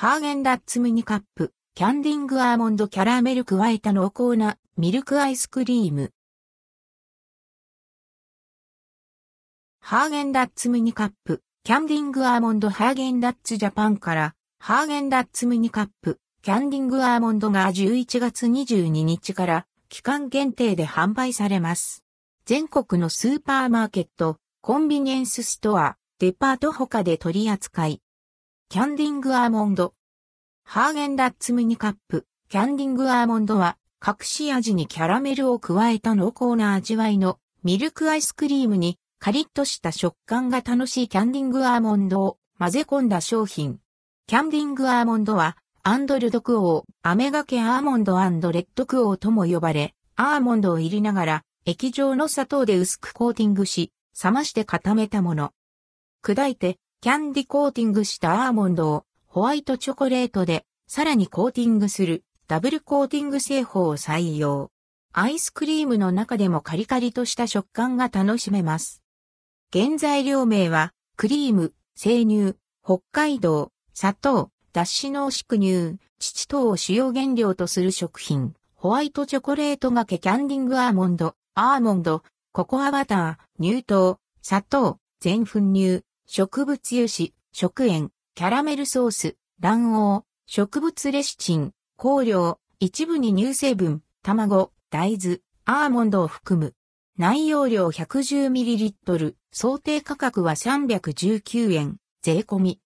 ハーゲンダッツミニカップ、キャンディングアーモンドキャラメル加えた濃厚なミルクアイスクリーム。ハーゲンダッツミニカップ、キャンディングアーモンドハーゲンダッツジャパンから、ハーゲンダッツミニカップ、キャンディングアーモンドが11月22日から期間限定で販売されます。全国のスーパーマーケット、コンビニエンスストア、デパート他で取り扱い。キャンディングアーモンド。ハーゲンダッツミニカップ、キャンディングアーモンドは、隠し味にキャラメルを加えた濃厚な味わいのミルクアイスクリームにカリッとした食感が楽しいキャンディングアーモンドを混ぜ込んだ商品。キャンディングアーモンドは、アンドルドクオー、アメガケアーモンドレッドクオーとも呼ばれ、アーモンドを入れながら、液状の砂糖で薄くコーティングし、冷まして固めたもの。砕いて、キャンディコーティングしたアーモンドをホワイトチョコレートでさらにコーティングするダブルコーティング製法を採用。アイスクリームの中でもカリカリとした食感が楽しめます。原材料名はクリーム、生乳、北海道、砂糖、脱脂濃縮乳、乳等を主要原料とする食品、ホワイトチョコレートがけキャンディングアーモンド、アーモンド、ココアバター、乳糖、砂糖、全粉乳、植物油脂、食塩、キャラメルソース、卵黄、植物レシチン、香料、一部に乳成分、卵、大豆、アーモンドを含む。内容量 110ml、想定価格は319円、税込み。